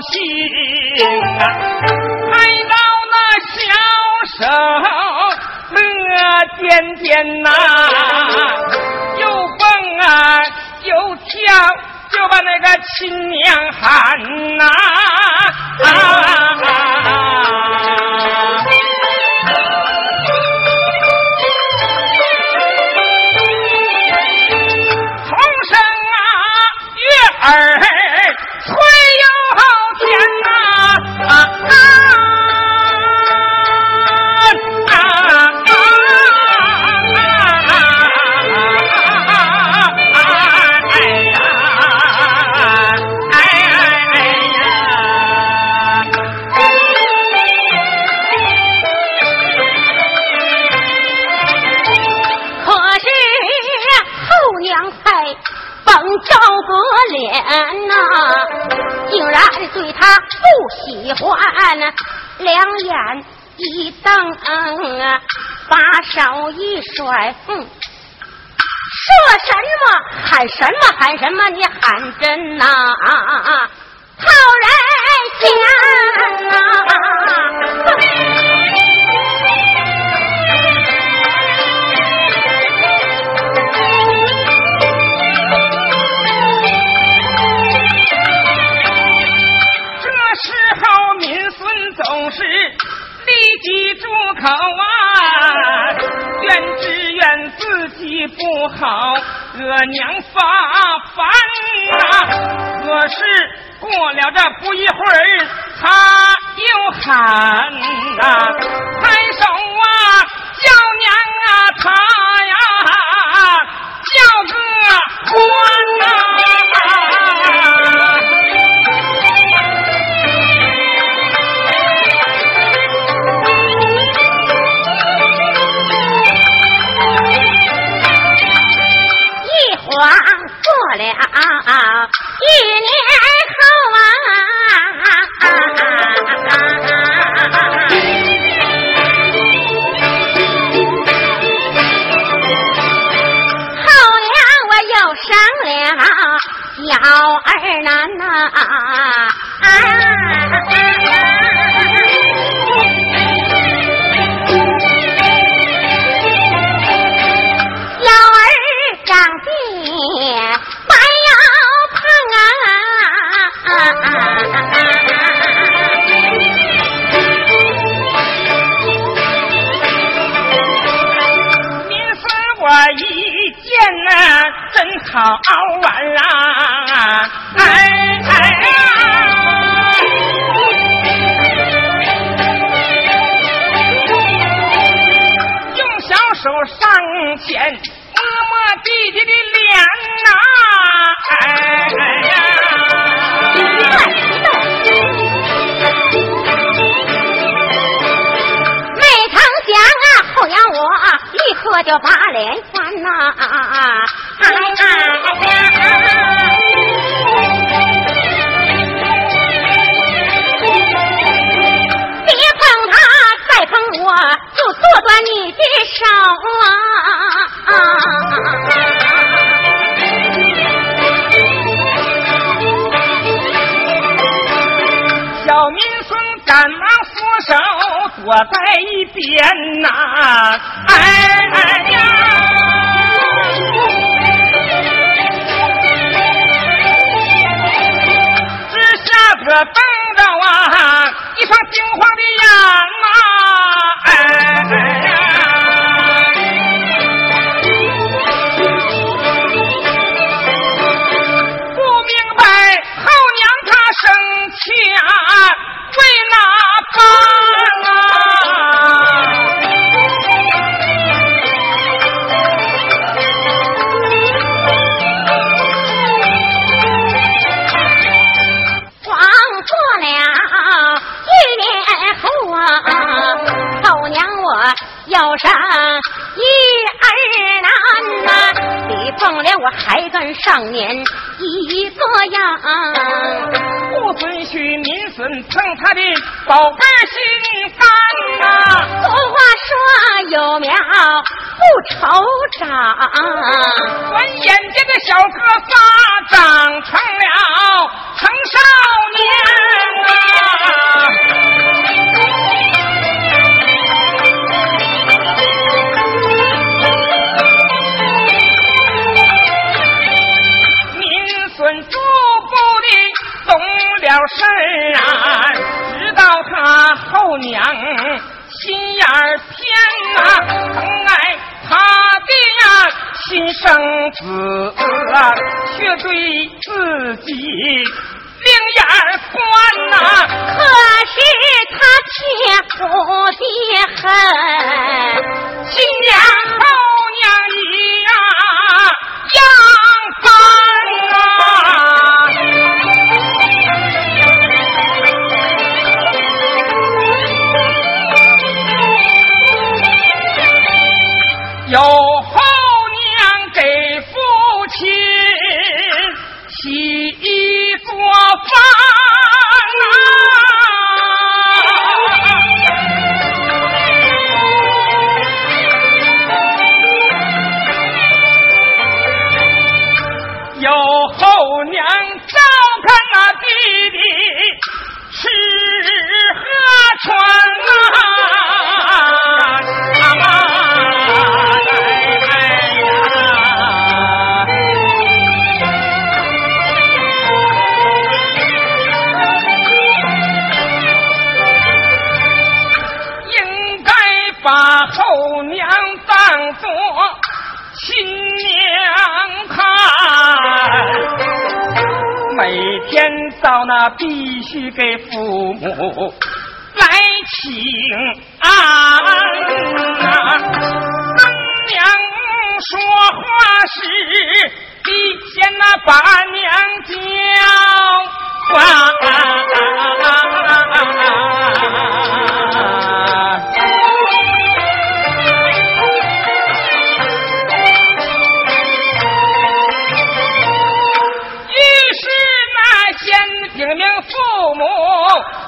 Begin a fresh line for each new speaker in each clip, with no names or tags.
心
啊拍到那小手乐颠颠呐又蹦啊又跳就把那个亲娘喊呐
一蹬啊把手一甩哼说什么喊什么喊什么你喊真呐
啊啊啊公子却对自己另眼儿看呐，
可是他欺负的很，
每天到那必须给父母来请安当。娘说话时，必先那把娘叫唤。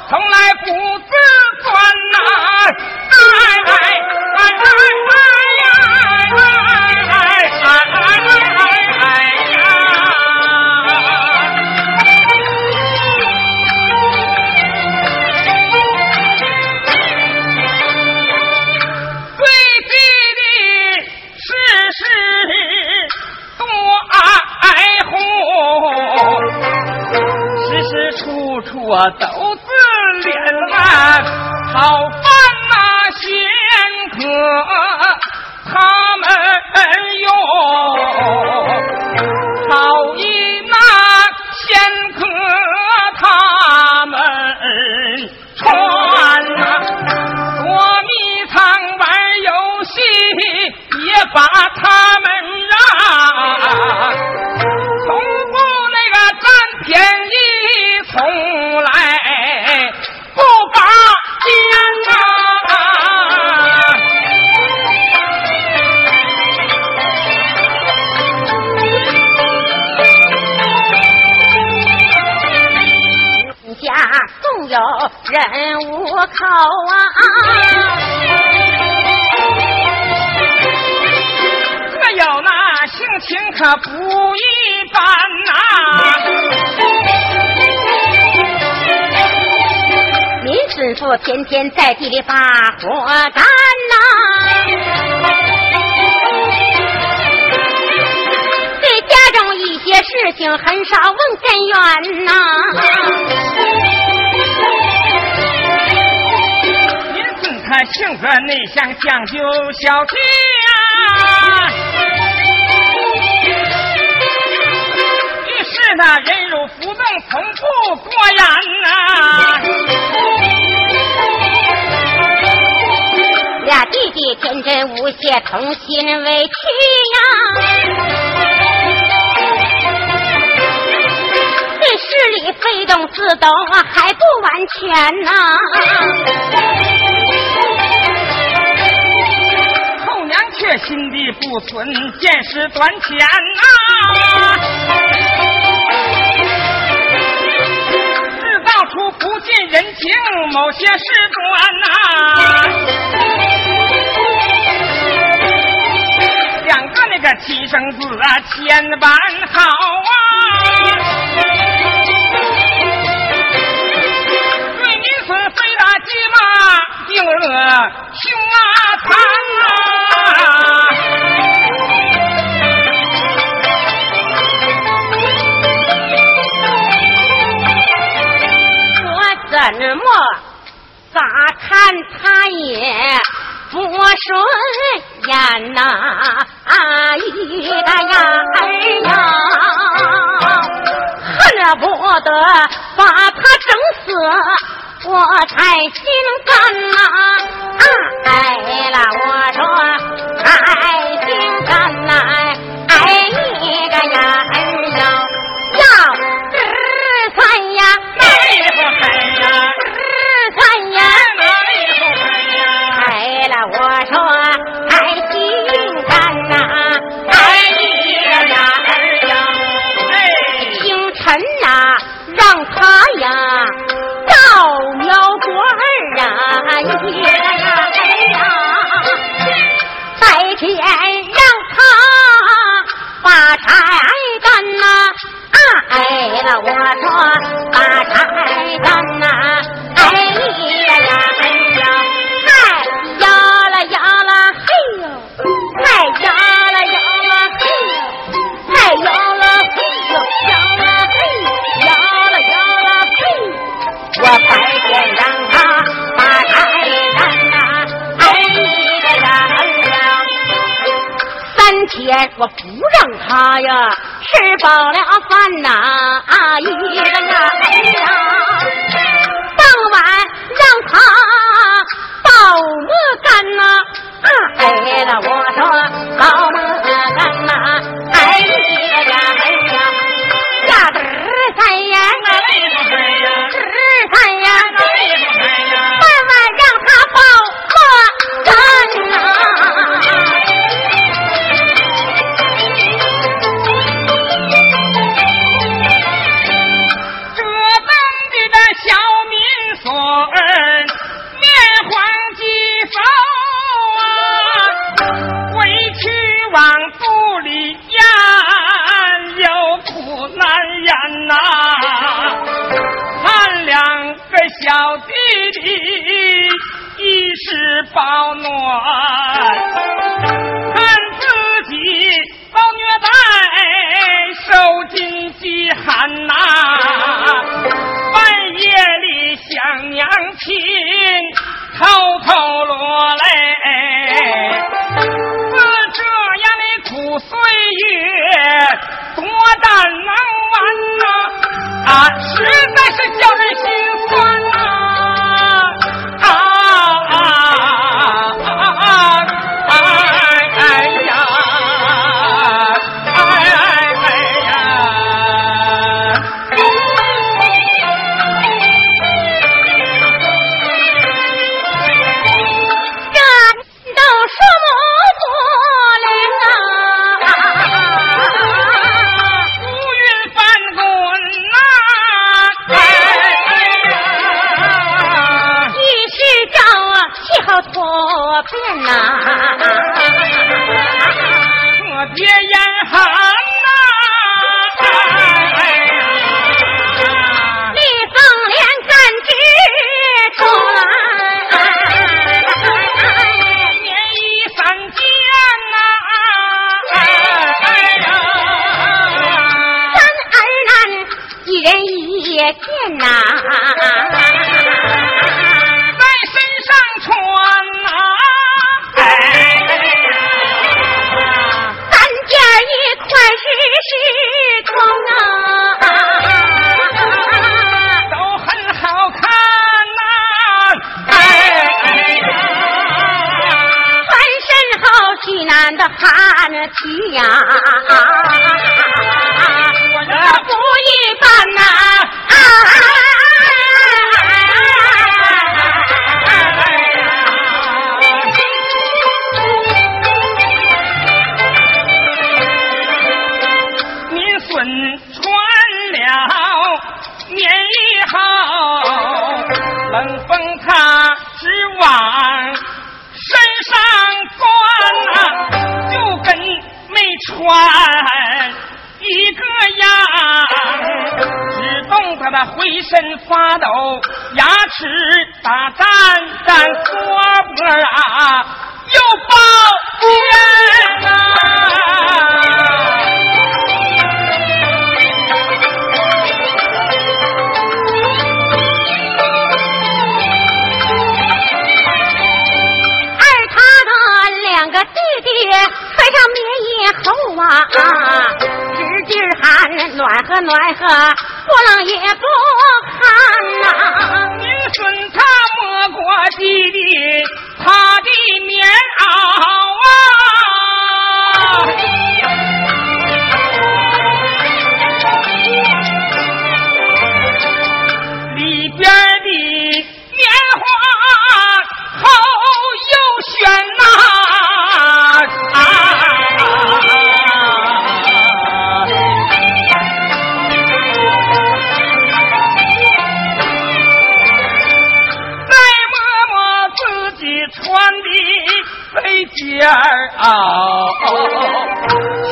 从来不自尊呐，哎哎哎哎哎哎哎哎哎规矩的事事多爱护。时时处处啊都，好饭那仙客他们哟，好
天天在地里把活干呐、对家中一些事情很少问根源呐、
您孙他性格内向，讲究小家。于是那忍辱负重，从不过眼呐、
俩弟弟天真无邪，同心委屈呀。这事理非懂自懂，还不完全呐、
后娘却心地不存，见识短浅呐、出不近人情某些事端呐、两个那个亲生子啊，千般好啊。对你是非打鸡嘛，定
了怎么咋看他也不顺眼呐、啊？一个呀儿呀，恨不得把他整死，我才心甘呐、
冷风它直往身上钻呐、就跟没穿一个样，只动他浑身发抖，牙齿打颤颤，缩脖啊，又抱歉呐、
啊，使劲喊暖和暖和，不冷也不寒呐、
你顺他摸过几滴他的棉袄儿啊，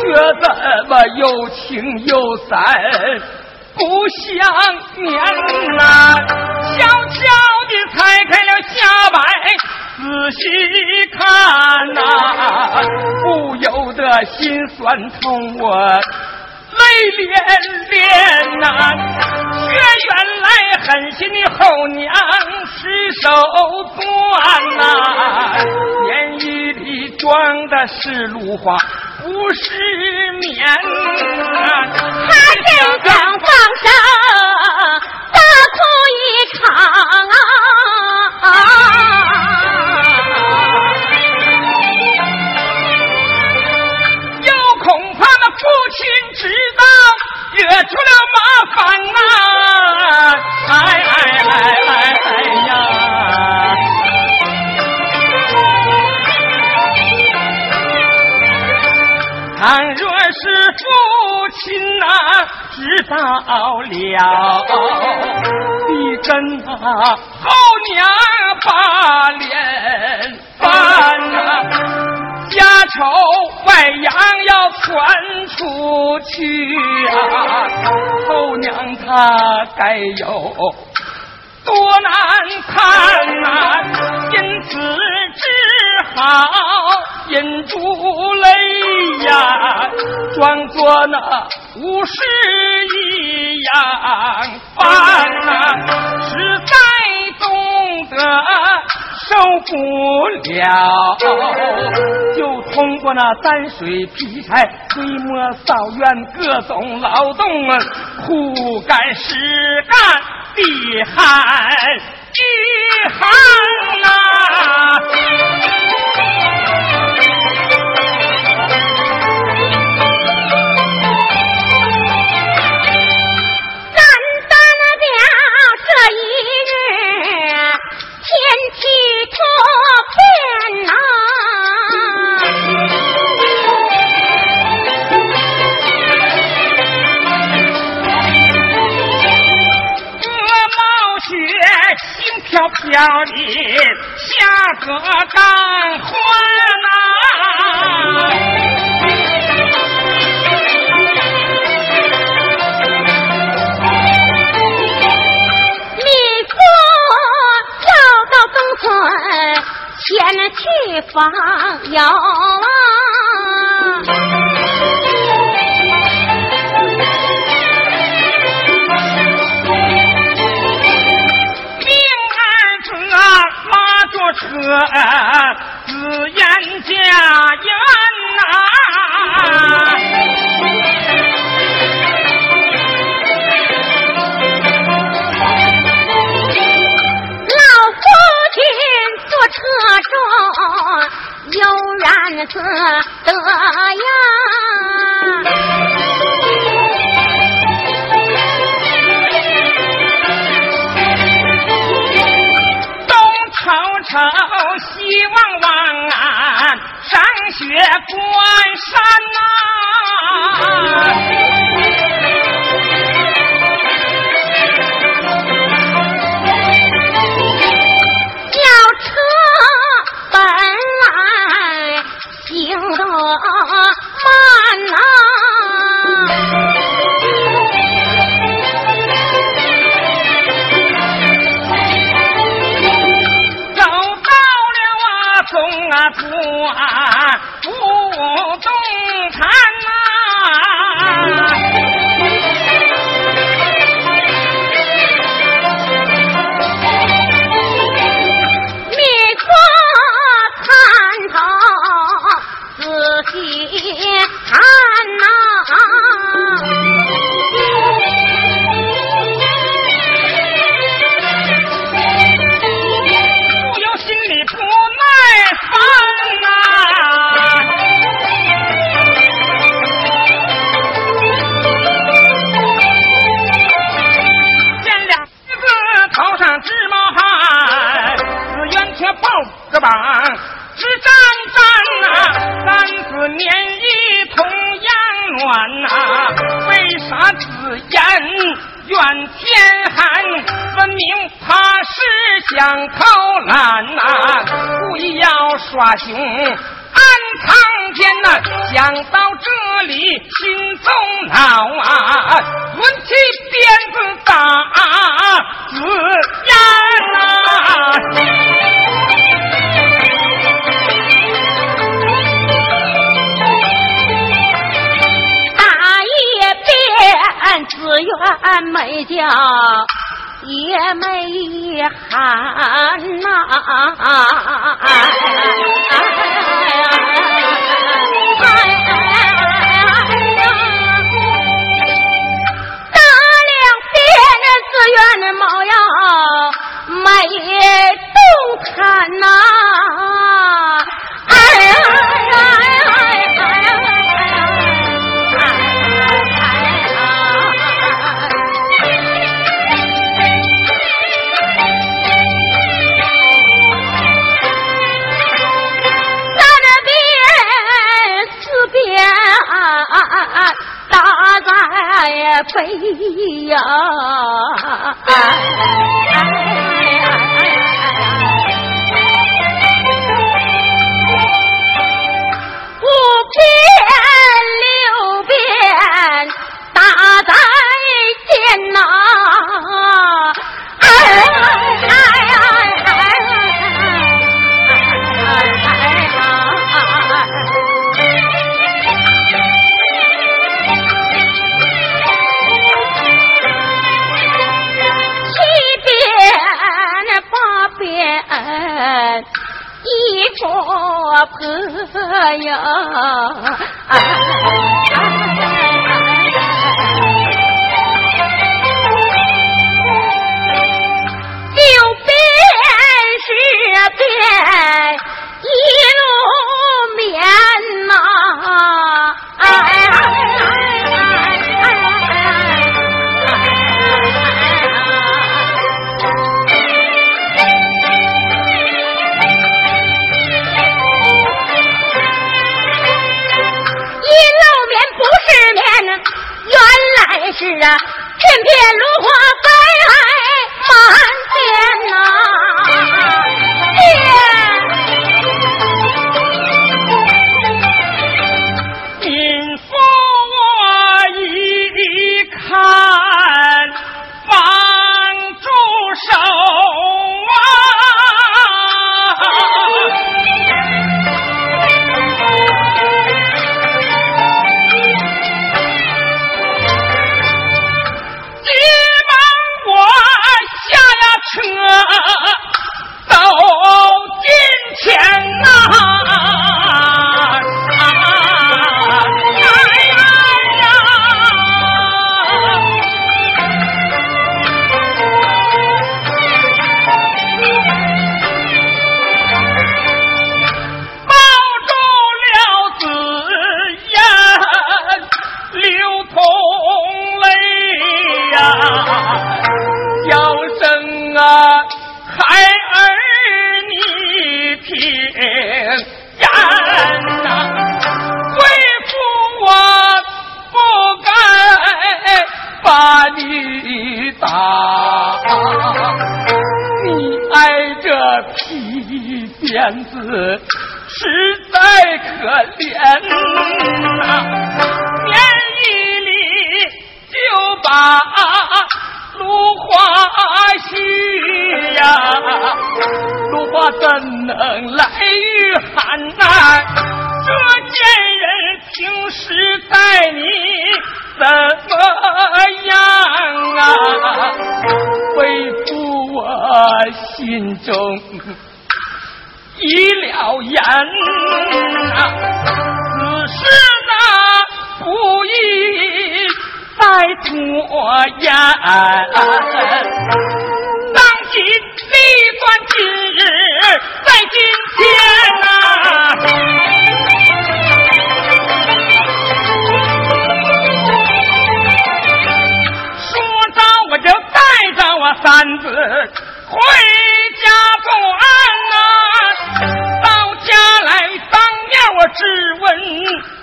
却怎么又情又散，不像棉呐、悄悄地拆开了下摆，仔细看呐、不由得心酸痛我。泪涟涟呐、却原来狠心的后娘失手断呐、言语里装的是芦花，花不失眠。
他真想放声大哭一场啊！
惹出了麻烦呐！哎哎哎哎哎呀！倘若是父亲呐、知道了，必真啊后娘把脸翻呐、家丑外扬要传出去啊，后娘她该有多难堪呐、因此只好忍住泪呀，装作那无事一样办呐、实在懂得受不了，就通过那担水劈柴、推磨扫院各种劳动啊，苦干实干的汗一汗呐、飘飘的，下个干活呐、
米夫跳到东村前去访友啊。
着车，自言家园呐、
老夫君坐车中悠然自得呀。
一望望啊上雪关山呐。
ha ha. 也没喊呐，
啊。啊啊啊啊没动弹呐。哎呀，飞呀。一桌朋友。就便是
边一路面呐、啊。世面原来是啊片片芦花飞满天
啊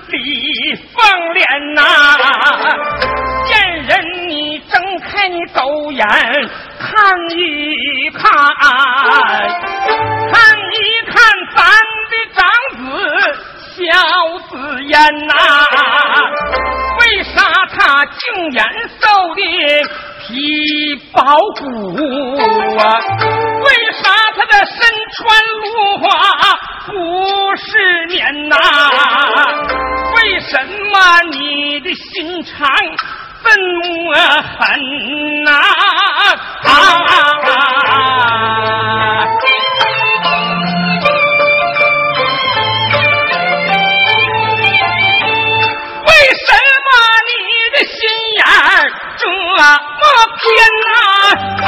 李凤莲呐，见人你睁开你狗眼看一看，看一看咱的长子小子言呐，为啥他竟然瘦的一包谷啊？为啥他的身穿芦花？不是年呐，为什么你的心肠这么狠呐？啊这么偏呐？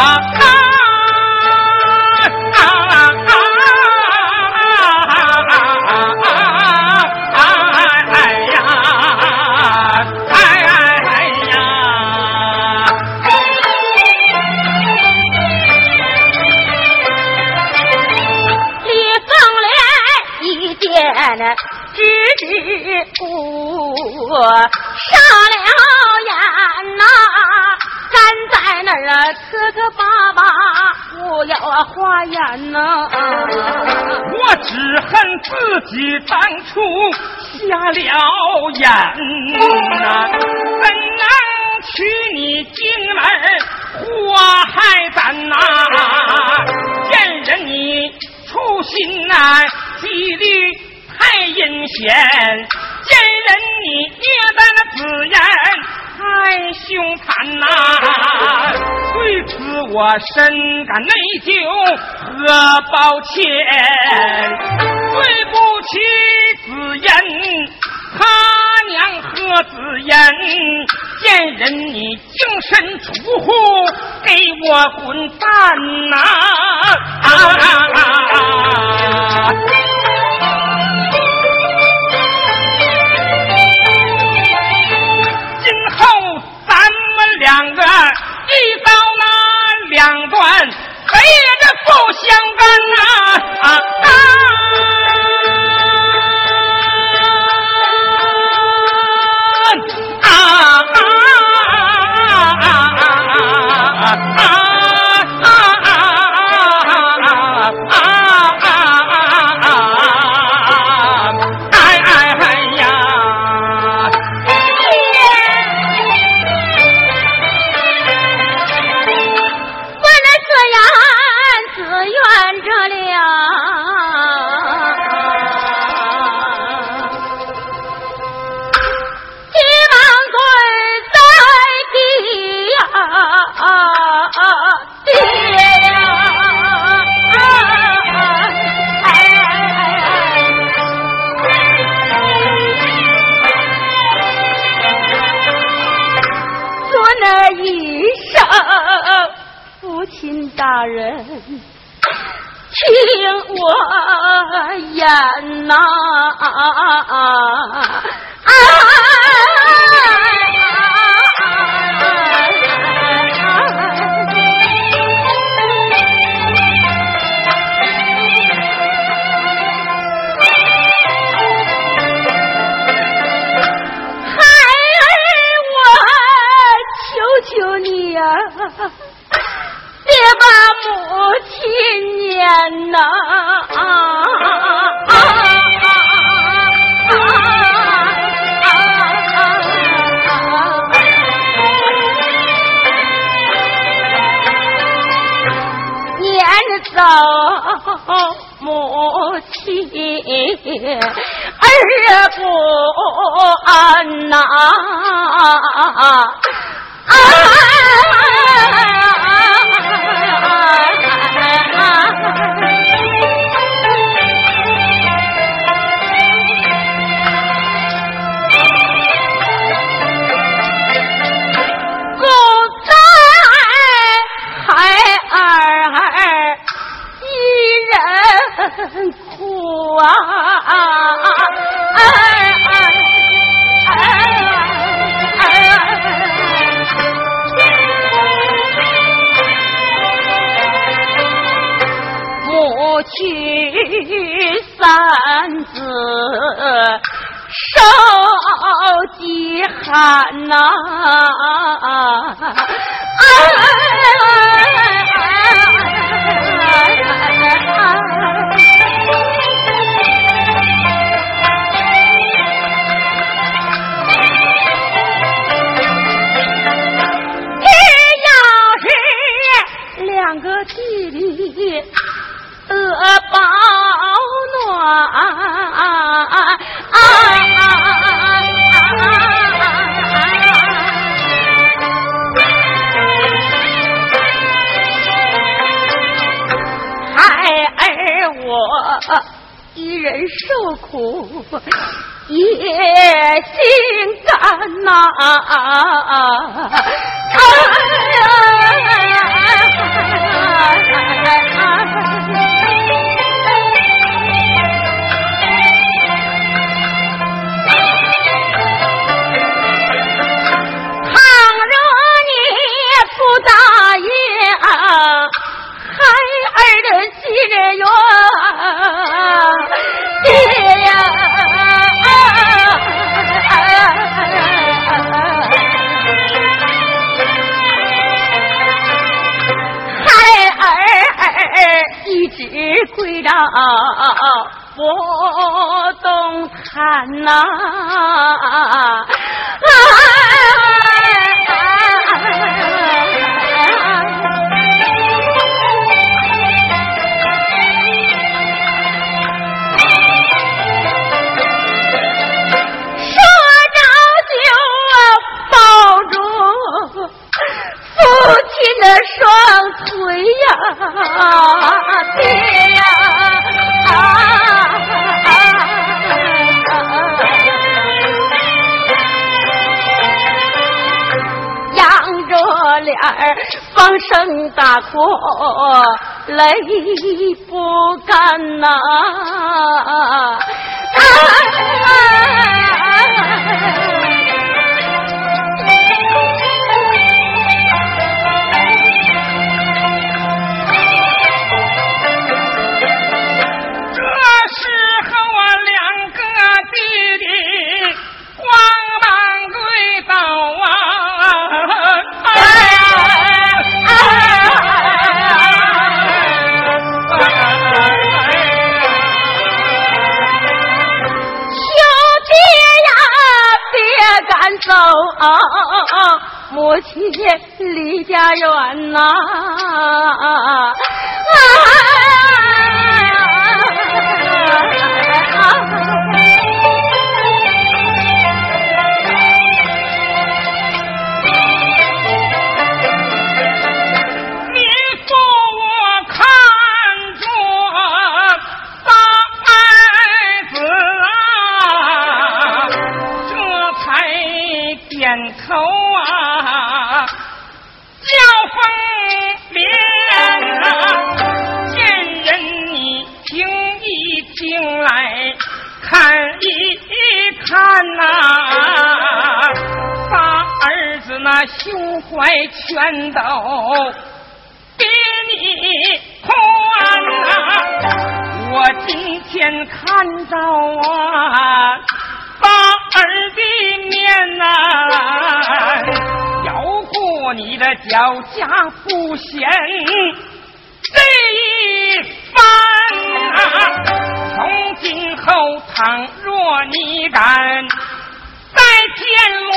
知知我呀，磕磕巴巴，不要啊花言呐。
我只恨自己当初瞎了眼呐，怎能娶你进门祸害咱呐？见人你粗心呐，纪律太阴险，见人你捏的那紫烟。太凶残呐！对此我深感内疚和抱歉。对不起子言，他娘和子言，见人你净身出户，给我滚蛋呐！
啊受饥寒呐！哎人受苦也心甘呐！啊不动弹呐。双声大哭，泪不干呐。母亲离家远呐。怀全都比你宽呐！我今天看着啊，大儿的面呐，要过你的脚下不嫌这一番啊！从今后倘若你敢。在天乱，